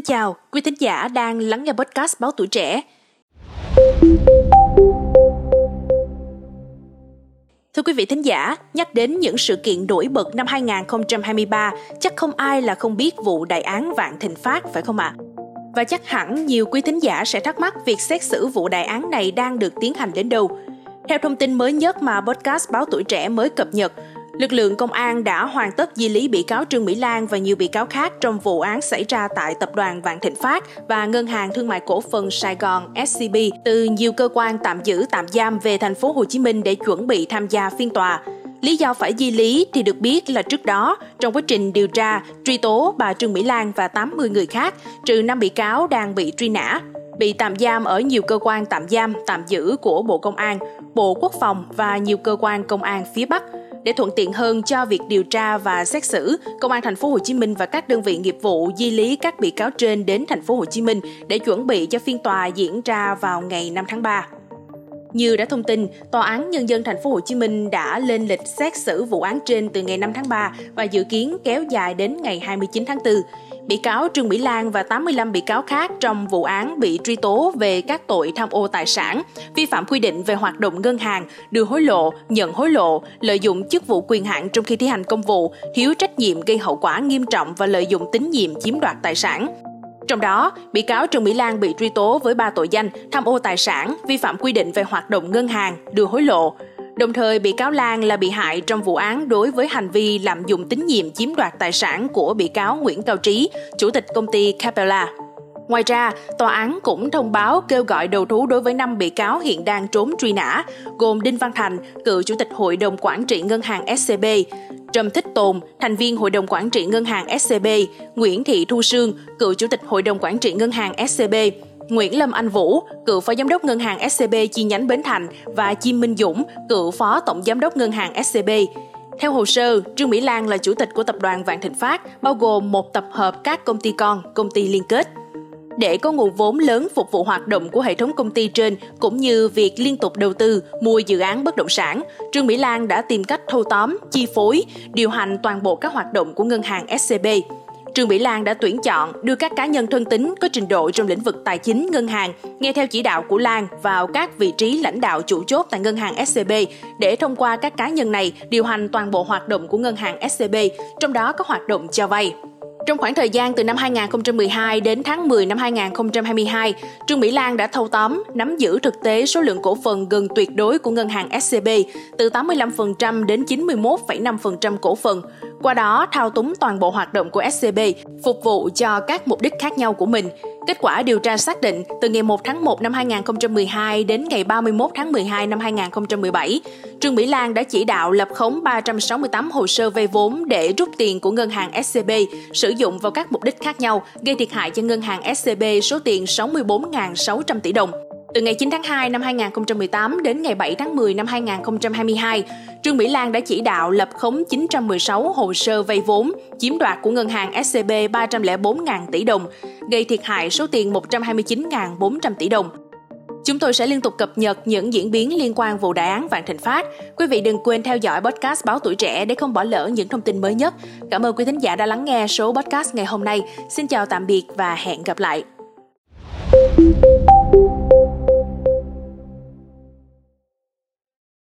Xin chào, quý thính giả đang lắng nghe podcast Báo Tuổi Trẻ. Thưa quý vị thính giả, nhắc đến những sự kiện nổi bật năm 2023, chắc không ai là không biết vụ đại án Vạn Thịnh Phát phải không ạ? À? Và chắc hẳn nhiều quý thính giả sẽ thắc mắc việc xét xử vụ đại án này đang được tiến hành đến đâu. Theo thông tin mới nhất mà podcast Báo Tuổi Trẻ mới cập nhật, Lực lượng công an đã hoàn tất di lý bị cáo Trương Mỹ Lan và nhiều bị cáo khác trong vụ án xảy ra tại tập đoàn Vạn Thịnh Phát và Ngân hàng Thương mại Cổ phần Sài Gòn SCB từ nhiều cơ quan tạm giữ tạm giam về thành phố Hồ Chí Minh để chuẩn bị tham gia phiên tòa. Lý do phải di lý thì được biết là trước đó, trong quá trình điều tra, truy tố bà Trương Mỹ Lan và 80 người khác, trừ 5 bị cáo đang bị truy nã, bị tạm giam ở nhiều cơ quan tạm giam, tạm giữ của Bộ Công an, Bộ Quốc phòng và nhiều cơ quan công an phía Bắc – để thuận tiện hơn cho việc điều tra và xét xử, Công an thành phố Hồ Chí Minh và các đơn vị nghiệp vụ di lý các bị cáo trên đến thành phố Hồ Chí Minh để chuẩn bị cho phiên tòa diễn ra vào ngày 5 tháng 3. Như đã thông tin, Tòa án Nhân dân thành phố Hồ Chí Minh đã lên lịch xét xử vụ án trên từ ngày 5 tháng 3 và dự kiến kéo dài đến ngày 29 tháng 4 bị cáo Trương Mỹ Lan và 85 bị cáo khác trong vụ án bị truy tố về các tội tham ô tài sản, vi phạm quy định về hoạt động ngân hàng, đưa hối lộ, nhận hối lộ, lợi dụng chức vụ quyền hạn trong khi thi hành công vụ, thiếu trách nhiệm gây hậu quả nghiêm trọng và lợi dụng tín nhiệm chiếm đoạt tài sản. Trong đó, bị cáo Trương Mỹ Lan bị truy tố với ba tội danh tham ô tài sản, vi phạm quy định về hoạt động ngân hàng, đưa hối lộ, Đồng thời, bị cáo Lan là bị hại trong vụ án đối với hành vi lạm dụng tín nhiệm chiếm đoạt tài sản của bị cáo Nguyễn Cao Trí, chủ tịch công ty Capella. Ngoài ra, tòa án cũng thông báo kêu gọi đầu thú đối với 5 bị cáo hiện đang trốn truy nã, gồm Đinh Văn Thành, cựu chủ tịch hội đồng quản trị ngân hàng SCB, Trầm Thích Tồn, thành viên hội đồng quản trị ngân hàng SCB, Nguyễn Thị Thu Sương, cựu chủ tịch hội đồng quản trị ngân hàng SCB, Nguyễn Lâm Anh Vũ, cựu phó giám đốc ngân hàng SCB chi nhánh Bến Thành và Chim Minh Dũng, cựu phó tổng giám đốc ngân hàng SCB. Theo hồ sơ, Trương Mỹ Lan là chủ tịch của tập đoàn Vạn Thịnh Phát, bao gồm một tập hợp các công ty con, công ty liên kết. Để có nguồn vốn lớn phục vụ hoạt động của hệ thống công ty trên cũng như việc liên tục đầu tư, mua dự án bất động sản, Trương Mỹ Lan đã tìm cách thâu tóm, chi phối, điều hành toàn bộ các hoạt động của ngân hàng SCB. Trương Mỹ Lan đã tuyển chọn đưa các cá nhân thân tín có trình độ trong lĩnh vực tài chính, ngân hàng, nghe theo chỉ đạo của Lan vào các vị trí lãnh đạo chủ chốt tại ngân hàng SCB để thông qua các cá nhân này điều hành toàn bộ hoạt động của ngân hàng SCB, trong đó có hoạt động cho vay. Trong khoảng thời gian từ năm 2012 đến tháng 10 năm 2022, Trương Mỹ Lan đã thâu tóm, nắm giữ thực tế số lượng cổ phần gần tuyệt đối của ngân hàng SCB từ 85% đến 91,5% cổ phần, qua đó thao túng toàn bộ hoạt động của SCB, phục vụ cho các mục đích khác nhau của mình. Kết quả điều tra xác định, từ ngày 1 tháng 1 năm 2012 đến ngày 31 tháng 12 năm 2017, Trương Mỹ Lan đã chỉ đạo lập khống 368 hồ sơ vay vốn để rút tiền của ngân hàng SCB, sử dụng vào các mục đích khác nhau, gây thiệt hại cho ngân hàng SCB số tiền 64.600 tỷ đồng. Từ ngày 9 tháng 2 năm 2018 đến ngày 7 tháng 10 năm 2022, Trương Mỹ Lan đã chỉ đạo lập khống 916 hồ sơ vay vốn, chiếm đoạt của ngân hàng SCB 304.000 tỷ đồng, gây thiệt hại số tiền 129.400 tỷ đồng. Chúng tôi sẽ liên tục cập nhật những diễn biến liên quan vụ đại án Vạn Thịnh Phát. Quý vị đừng quên theo dõi podcast Báo Tuổi Trẻ để không bỏ lỡ những thông tin mới nhất. Cảm ơn quý thính giả đã lắng nghe số podcast ngày hôm nay. Xin chào tạm biệt và hẹn gặp lại.